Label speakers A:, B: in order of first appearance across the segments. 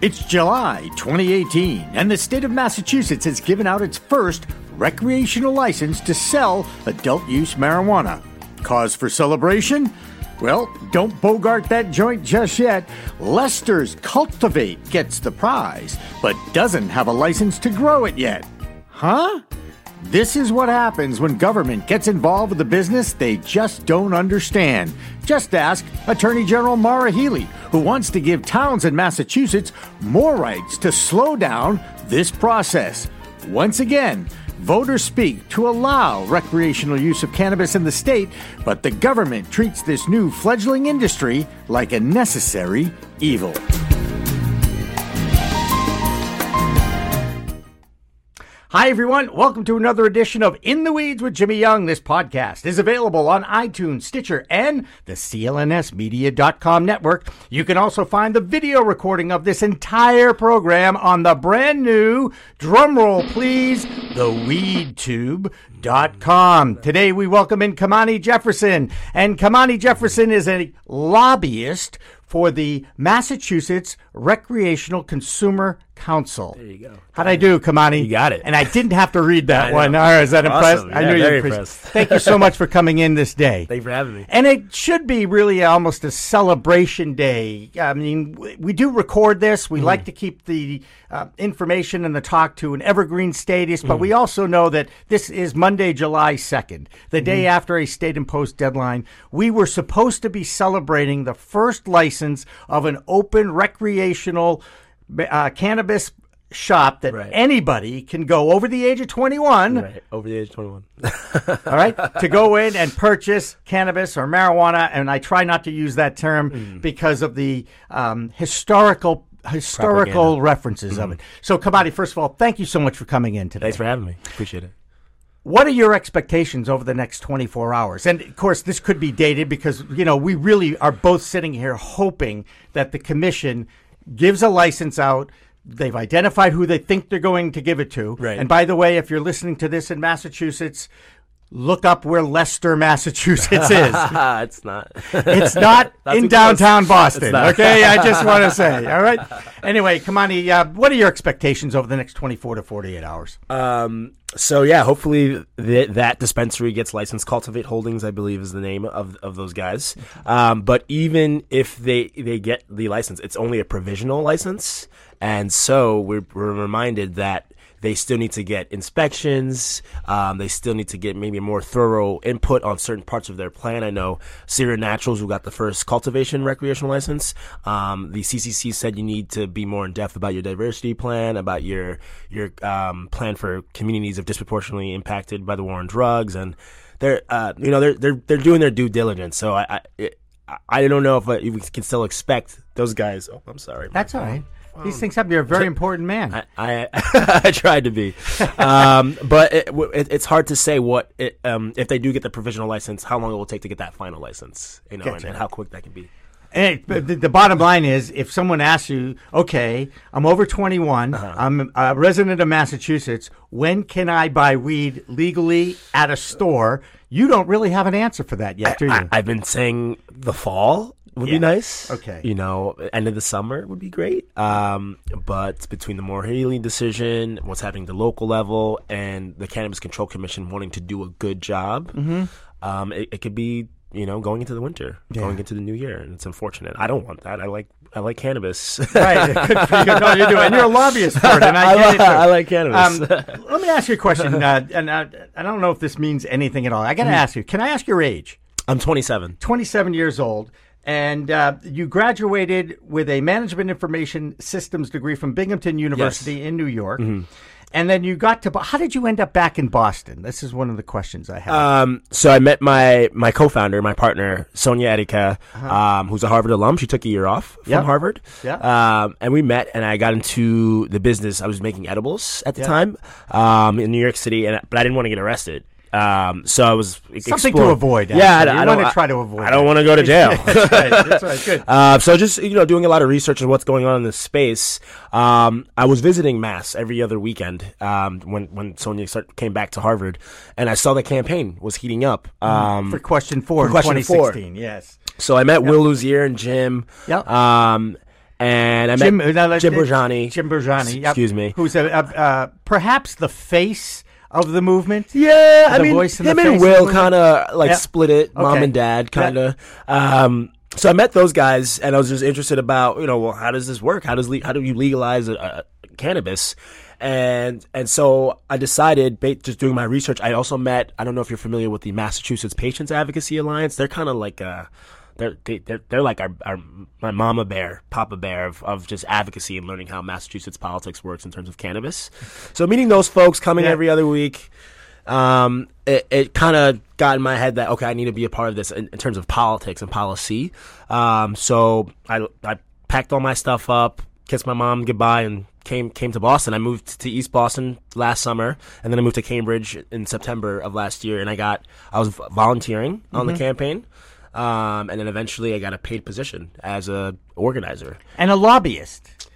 A: It's July 2018, and the state of Massachusetts has given out its first recreational license to sell adult use marijuana. Cause for celebration? Well, don't bogart that joint just yet. Leicester's Cultivate gets the prize, but doesn't have a license to grow it yet. Huh? This is what happens when government gets involved with a business they just don't understand. Just ask Attorney General Maura Healey, who wants to give towns in Massachusetts more rights to slow down this process. Once again, voters speak to allow recreational use of cannabis in the state, but the government treats this new fledgling industry like a necessary evil. Hi, everyone. Welcome to another edition of In the Weeds with Jimmy Young. This podcast is available on iTunes, Stitcher, and the CLNSmedia.com network. You can also find the video recording of this entire program on the brand new, drumroll please, the WeedTube.com. Today we welcome in Kamani Jefferson. And Kamani Jefferson is a lobbyist for the Massachusetts Recreational Consumer Council.
B: There you go.
A: How'd I do, Kamani?
B: You got it.
A: And I didn't have to read that one. All right, is that
B: Awesome.
A: impressed? I knew you were
B: impressed.
A: Thank you so much for coming in this day.
B: Thank you for having me.
A: And it should be really almost a celebration day. I mean, we- do record this. We like to keep the uh, information and the talk to an evergreen status, but
B: Mm-hmm.
A: we also know that this is Monday, July 2nd, the day
B: Mm-hmm.
A: after a state imposed deadline. We were supposed to be celebrating the first license of an open recreational uh, cannabis shop that
B: Right.
A: anybody can go over the age of 21
B: Right, over the age of 21.
A: all right, to go in and purchase cannabis or marijuana, and I try not to use that term
B: Mm.
A: because of the um, historical historical
B: Propaganda.
A: references of it. So, Kamadi, first of all, thank you so much for coming in today.
B: Thanks for having me. Appreciate it.
A: What are your expectations over the next 24 hours? And of course, this could be dated because, you know, we really are both sitting here hoping that the commission gives a license out. They've identified who they think they're going to give it to.
B: Right.
A: And by the way, if you're listening to this in Massachusetts, look up where Leicester, Massachusetts is.
B: it's not.
A: It's not in downtown Boston.
B: Not.
A: Okay, I just want to say. All right. Anyway, Kamani, uh, what are your expectations over the next 24 to 48 hours?
B: um, so yeah, hopefully th- that dispensary gets licensed. Cultivate Holdings, I believe, is the name of, of those guys. Um, but even if they they get the license, it's only a provisional license, and so we're, we're reminded that they still need to get inspections. Um, they still need to get maybe more thorough input on certain parts of their plan. I know Sira Naturals, who got the first cultivation recreational license, um, the CCC said you need to be more in depth about your diversity plan, about your your um, plan for communities of disproportionately impacted by the war on drugs, and they're uh, you know they're they're they're doing their due diligence. So I. I it, I- don't know if, if we can still expect those guys. Oh, I'm sorry.
A: That's all right. These things happen. You're a very important man.
B: I, I, I tried to be, um, but it, it, it's hard to say what it, um, if they do get the provisional license, how long it will take to get that final license, you know, and,
A: Gotcha.
B: and how quick that can be.
A: And it- the, the bottom line is, if someone asks you, okay, I'm over 21,
B: Uh-huh.
A: I'm a resident of Massachusetts, when can I buy weed legally at a store? You don't really have an answer for that yet, do you?
B: I, I've been saying the fall would
A: Yeah.
B: be nice.
A: Okay.
B: you know, end of the summer would be great. Um, but between the Maura Healey decision, what's happening at the local level, and the Cannabis Control Commission wanting to do a good job,
A: Mm-hmm.
B: um, it, it could be you know going into the winter, going into the new year, and it's unfortunate. I don't want that. I like I like cannabis.
A: right. Good for you. No, you do. And you're a lobbyist for it, and I,
B: I,
A: get
B: li-
A: it.
B: I like cannabis.
A: Um, let me ask you a question, uh, and uh, I don't know if this means anything at all. I got to
B: Mm-hmm.
A: ask you. Can I ask your age?
B: I'm 27.
A: 27 years old, and uh, you graduated with a management information systems degree from Binghamton University in New York.
B: Mm-hmm.
A: And then you got to. How did you end up back in Boston? This is one of the questions I have.
B: Um, so I met my my co-founder, my partner, Sonia Erika, um, who's a Harvard alum. She took a year off from
A: Uh-huh. Yep.
B: Harvard.
A: Yeah.
B: Um, and we met, and I got into the business. I was making edibles at the
A: Yeah.
B: time, um, in New York City, and but I didn't want to get arrested. Um, so I was
A: Something to
B: exploring-
A: avoid,
B: Yeah, I. I don't
A: wanna try to avoid
B: I don't want to go to jail.
A: that's right. That's right. Good.
B: Uh, so just you know, doing a lot of research on what's going on in this space. Um, I was visiting Mass every other weekend um, when when Sonia start, came back to Harvard, and I saw the campaign was heating up. Um,
A: for question four
B: for
A: in
B: question four.
A: Yes.
B: so I met Will Luzier and Jim.
A: Yep.
B: Um, and I
A: Jim,
B: met
A: no,
B: Jim
A: uh,
B: Borghesani.
A: Jim Borghesani. yep,
B: Excuse me.
A: Who's a, uh, uh, perhaps the face of the movement.
B: Yeah, I mean, him
A: the
B: and Will kind of like
A: Yeah.
B: split it, mom
A: Okay.
B: and dad, kind of. Um, so I met those guys, and I was just interested about you know, well, how does this work? How does le- how do you legalize uh, cannabis? And and so I decided, just doing my research. I also met. I don't know if you're familiar with the Massachusetts Patients Advocacy Alliance. They're kind of like a they're they, they're, they're like our, our my mama bear, papa bear of, of just advocacy and learning how Massachusetts politics works in terms of cannabis. So meeting those folks, coming
A: Yeah.
B: every other week, um, it, it kind of got in my head that okay, I need to be a part of this in, in terms of politics and policy. Um, so I I packed all my stuff up, kissed my mom goodbye, and came came to Boston. I moved to East Boston last summer, and then I moved to Cambridge in September of last year. And I got I was volunteering on the campaign. Um, and then eventually I got a paid position as a organizer.
A: and a lobbyist.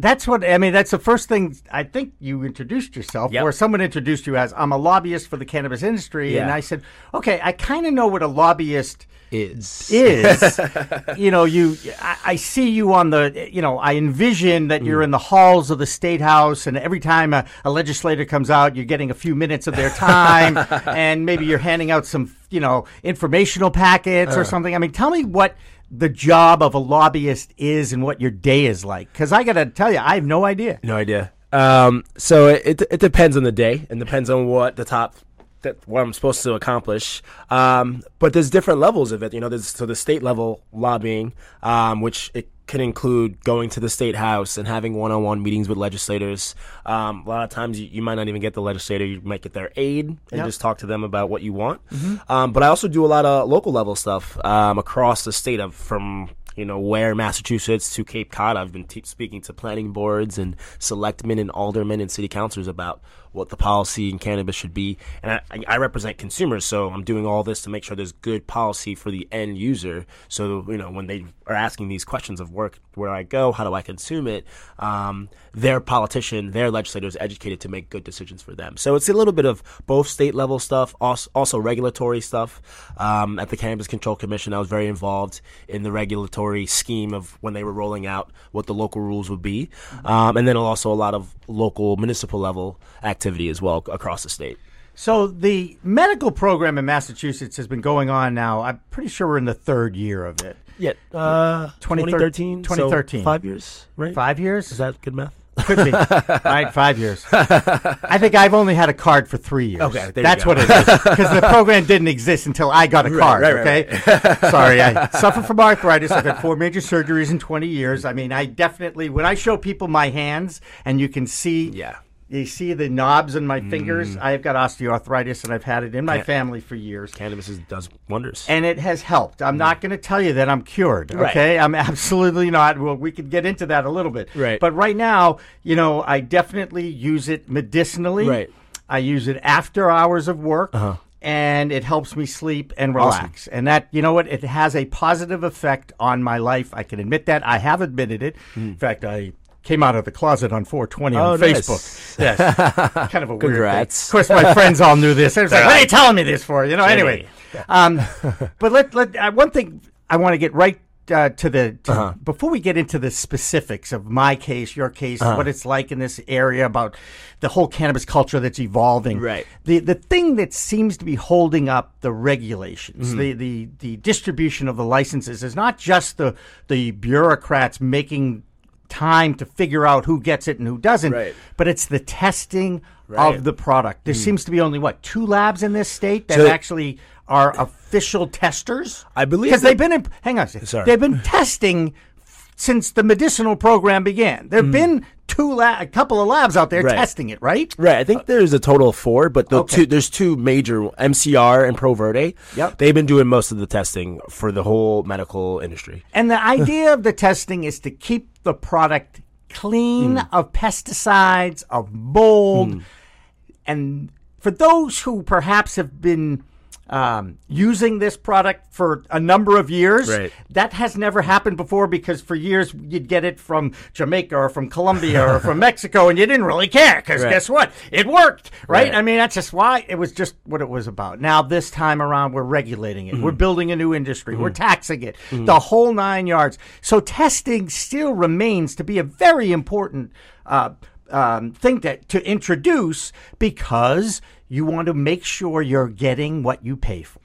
A: That's what I mean. That's the first thing I think you introduced yourself,
B: Yep.
A: or someone introduced you as. I'm a lobbyist for the cannabis industry, and I said, okay, I kind of know what a lobbyist
B: Is
A: is. you know, you. I, I see you on the. You know, I envision that you're in the halls of the state house, and every time a, a legislator comes out, you're getting a few minutes of their time, and maybe you're handing out some, you know, informational packets or something. I mean, tell me what the job of a lobbyist is and what your day is like, because I got to tell you, I have no idea.
B: No idea. Um, so it, it depends on the day and depends on what the top that what I'm supposed to accomplish. Um, but there's different levels of it. You know, there's so the state level lobbying, um, which it can include going to the state house and having one-on-one meetings with legislators. Um, a lot of times you, you might not even get the legislator; you might get their aide and
A: Yep.
B: just talk to them about what you want. Um, but I also do a lot of local level stuff um, across the state of from you know, where Massachusetts to Cape Cod. I've been te- speaking to planning boards and selectmen and aldermen and city councilors about what the policy in cannabis should be. And I, I- represent consumers, so I'm doing all this to make sure there's good policy for the end user. So, you know, when they are asking these questions of work, where I go? How do I consume it? Um, their politician, their legislator is educated to make good decisions for them. So it's a little bit of both state level stuff, also, also regulatory stuff. Um, at the Cannabis Control Commission, I was very involved in the regulatory scheme of when they were rolling out what the local rules would be. Um, and then also a lot of local municipal level activity as well across the state.
A: So the medical program in Massachusetts has been going on now. I'm pretty sure we're in the third year of it.
B: Yeah, uh,
A: 2013,
B: 2013.
A: 2013.
B: So five years, right?
A: Five years?
B: Is that good math?
A: Could be. right, five years. I think I've only had a card for three years.
B: Okay, there you
A: That's
B: go.
A: what it is. Because the program didn't exist until I got a card,
B: right, right,
A: okay? Sorry, I suffer from arthritis. I've had four major surgeries in 20 years. I mean, I definitely, when I show people my hands and you can see.
B: Yeah.
A: You see the knobs in my fingers. I've got osteoarthritis and I've had it in my family for years.
B: Cannabis is, does wonders.
A: and it has helped. I'm not going to tell you that I'm cured.
B: Right.
A: Okay, I'm absolutely not. Well, we could get into that a little bit.
B: Right.
A: But right now, you know, I definitely use it medicinally.
B: Right.
A: I use it after hours of work.
B: Uh-huh.
A: And it helps me sleep and relax. And that, you know what? It has a positive effect on my life. I can admit that. I have admitted it. In fact, I came out of the closet on 420
B: Hmm. Oh,
A: on
B: nice.
A: Facebook. Yes. kind of a weird thing.
B: Congrats.
A: Of course, my friends all knew this. I was like, what are you telling me this for? You know, anyway. Um, but let, let uh, one thing I want to get right uh, to the to,
B: Uh-huh.
A: before we get into the specifics of my case, your case,
B: Uh-huh.
A: what it's like in this area about the whole cannabis culture that's evolving.
B: Right.
A: The the thing that seems to be holding up the regulations,
B: Mm-hmm.
A: the, the the distribution of the licenses is not just the the bureaucrats making time to figure out who gets it and who doesn't,
B: Right.
A: but it's the testing
B: Right.
A: of the product. There hmm. seems to be only what two labs in this state that
B: So-
A: actually are official testers.
B: I believe
A: because they've been in, hang on, a second.
B: Sorry.
A: they've been testing since the medicinal program began. There've hmm. been two la- a couple of labs out there.
B: Right.
A: testing it, right?
B: Right, I think uh, there's a total of four, but the
A: Okay.
B: two, there's two major MCR and Pro Verde.
A: Yep.
B: they've been doing most of the testing for the whole medical industry.
A: And the idea of the testing is to keep the product clean
B: Hmm.
A: of pesticides, of mold. And for those who perhaps have been um, using this product for a number of years.
B: Right.
A: That has never happened before because for years you'd get it from Jamaica or from Colombia or from Mexico and you didn't really care because
B: Right.
A: guess what? It worked, right?
B: Right.
A: I mean, that's just why it was just what it was about. Now, this time around, we're regulating it. We're
B: Mm-hmm.
A: building a new industry. We're taxing it, the whole nine yards. So, testing still remains to be a very important uh, um, thing to, to introduce because you want to make sure you're getting what you pay for.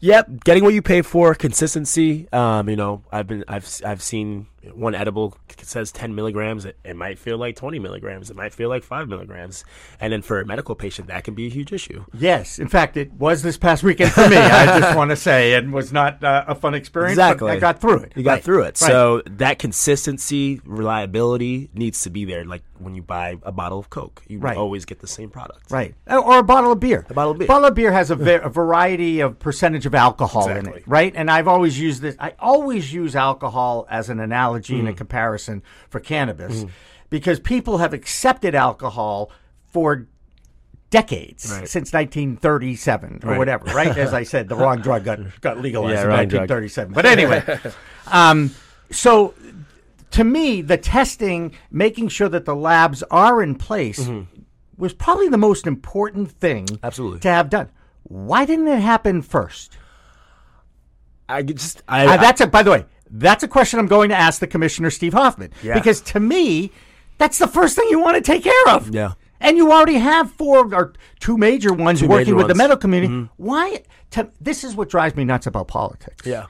B: Yep, getting what you pay for, consistency. Um, you know, I've been, I've, I've seen one edible says 10 milligrams. It, it might feel like 20 milligrams. It might feel like five milligrams. And then for a medical patient, that can be a huge issue.
A: Yes, in fact, it was this past weekend for me. I just want to say it was not uh, a fun experience. but
B: Exactly.
A: I got through it.
B: You got
A: Right.
B: through it.
A: Right.
B: So that consistency, reliability needs to be there. Like when you buy a bottle of Coke, you
A: Right.
B: always get the same product.
A: Right. Uh, Or a bottle of beer. A
B: bottle of beer.
A: Bottle of beer has a, va- a variety of percentage of alcohol in it, right? And I've always used this. I always use alcohol as an analogy
B: Mm.
A: and a comparison for cannabis because people have accepted alcohol for decades
B: Right.
A: since 1937 or
B: Right.
A: whatever, right? As I said, the wrong drug got, got legalized
B: Yeah,
A: in
B: wrong drug.
A: 1937. But anyway, um, so to me, the testing, making sure that the labs are in place,
B: Mm-hmm.
A: was probably the most important thing
B: Absolutely.
A: to have done. Why didn't it happen first?
B: I just, I,
A: Uh, that's a. By the way, that's a question I'm going to ask the commissioner, Steve Hoffman,
B: Yeah.
A: because to me, that's the first thing you want to take care of.
B: Yeah.
A: And you already have four or two major ones
B: Two
A: working
B: major
A: with the
B: ones. Mm-hmm.
A: medical community. Why? To, this is what drives me nuts about politics.
B: yeah.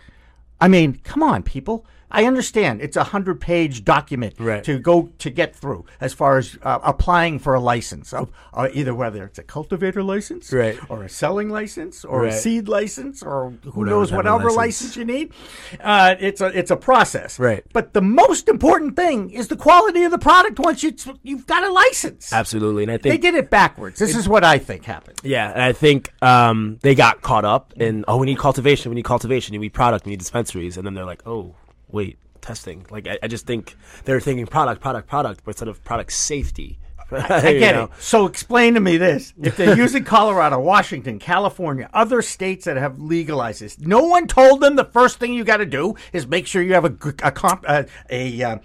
A: I mean, come on, people. I understand it's a hundred page document
B: Right.
A: to go to get through as far as uh, applying for a license of uh, either whether it's a cultivator license
B: Right.
A: or a selling license or a seed license or who knows whatever license.
B: license.
A: you need. Uh, it's a it's a process.
B: Right.
A: But the most important thing is the quality of the product once you you've got a license.
B: Absolutely. And I think They
A: did it backwards. This is what I think happened.
B: yeah, and I think um, they got caught up in, oh, we need cultivation, we need cultivation, we need product, we need dispensaries. And then they're like, oh, wait, testing. Like, I, I just think they're thinking product, product, product, but instead of product safety.
A: I get it. So explain to me this: if they're using Colorado, Washington, California, other states that have legalized this, no one told them the first thing you got to do is make sure you have a a, comp, a, a uh,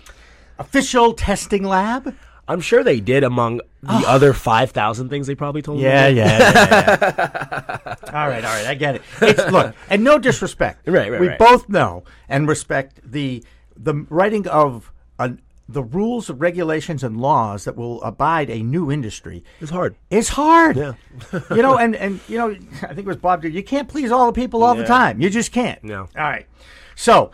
A: official testing lab.
B: I'm sure they did among the other 5,000 things they probably told
A: Yeah,
B: them.
A: yeah, yeah. all right, all right, I get it. It's look, and no disrespect.
B: Right, right,
A: We
B: right.
A: both know and respect the the writing of a, the rules, regulations, and laws that will abide a new industry.
B: It's hard.
A: It's hard.
B: Yeah.
A: you know, and, and you know, I think it was Bob. You can't please all the people all the time. You just can't.
B: No.
A: All right. So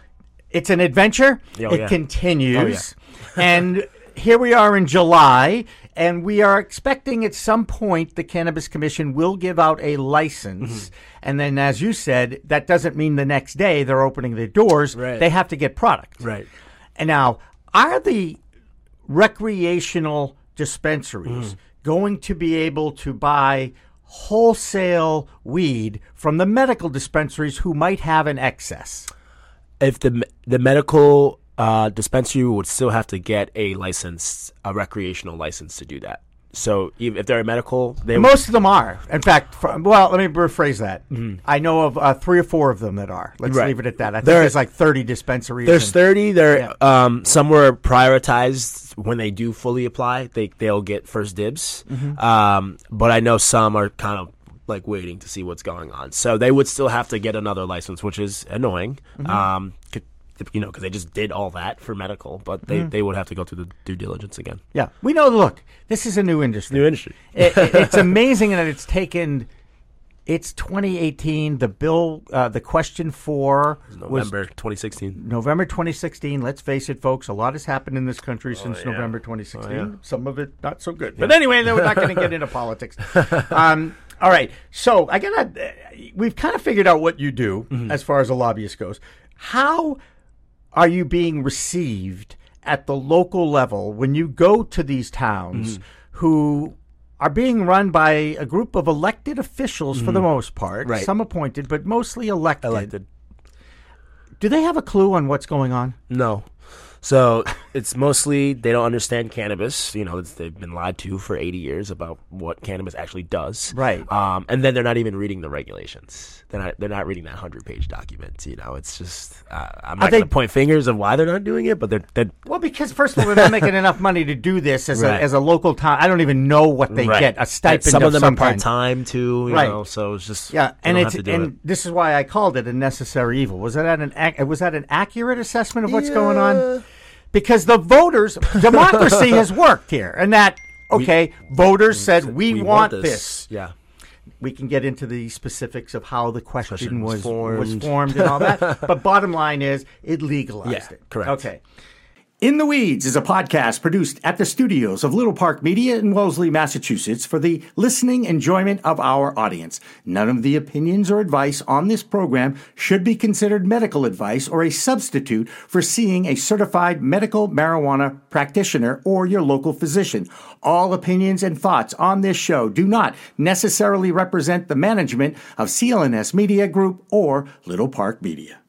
A: it's an adventure.
B: Oh,
A: it
B: yeah.
A: continues, oh, and here we are in July, and we are expecting at some point the Cannabis Commission will give out a license.
B: Mm-hmm.
A: And then, as you said, that doesn't mean the next day they're opening their doors.
B: Right.
A: They have to get product.
B: Right.
A: And now, are the recreational dispensaries going to be able to buy wholesale weed from the medical dispensaries who might have an excess?
B: If the the medical uh, dispensary would still have to get a license, a recreational license to do that. So if, if they're a medical, they would-
A: Most of them are. In fact, well, let me rephrase that. I know of uh, three or four of them that are. Let's
B: Right.
A: leave it at that. I think
B: There-
A: there's like 30 dispensaries.
B: There's
A: and-
B: 30. There, um, some were prioritized when they do fully apply. They they'll get first dibs.
A: Mm-hmm.
B: Um, but I know some are kind of like waiting to see what's going on. So they would still have to get another license, which is annoying.
A: Mm-hmm.
B: Um, c- you know, because they just did all that four medical, but they,
A: Mm-hmm.
B: they would have to go through the due diligence again.
A: Yeah. We know, look, this is a new industry.
B: New industry.
A: it, it- it's amazing that it's taken. It's 2018. The bill, uh, the question for was
B: November 2016.
A: November 2016. Let's face it, folks. A lot has happened in this country since
B: Oh, yeah.
A: November 2016.
B: yeah.
A: Some of it not so good. But anyway, we're not going to get into politics. Um, all right. So I gotta. Uh, we've kind of figured out what you do
B: Mm-hmm.
A: as far as a lobbyist goes. How are you being received at the local level when you go to these towns
B: Mm-hmm.
A: who are being run by a group of elected officials for the most part,
B: Mm-hmm. Right.
A: some appointed, but mostly elected.
B: Elected.
A: Do they have a clue on what's going on?
B: No. So it's mostly they don't understand cannabis. You know, it's, they've been lied to for 80 years about what cannabis actually does.
A: Right.
B: Um, and then they're not even reading the regulations. They're not. They're not reading that hundred page document. You know, it's just. Uh, I'm not going to point fingers of why they're not doing it, but they're. they're
A: Well, because first of all, they're not making enough money to do this as,
B: Right.
A: a, as a local town. I don't even know what they
B: right.
A: get a stipend.
B: Some of them
A: some
B: are part time too. You
A: Right.
B: know, so it's just.
A: Yeah, and it's
B: have to do
A: and
B: it.
A: this is why I called it a necessary evil. Was that an was that an accurate assessment of what's going on? Because the voters, democracy has worked here, and that okay, voters said we, want, this.
B: Yeah.
A: We can get into the specifics of how the question
B: Question
A: was
B: was
A: was
B: formed.
A: formed and all that, but bottom line is it legalized
B: Yeah,
A: it.
B: correct.
A: Okay. In the Weeds is a podcast produced at the studios of Little Park Media in Wellesley, Massachusetts for the listening enjoyment of our audience. None of the opinions or advice on this program should be considered medical advice or a substitute for seeing a certified medical marijuana practitioner or your local physician. All opinions and thoughts on this show do not necessarily represent the management of CLNS Media Group or Little Park Media.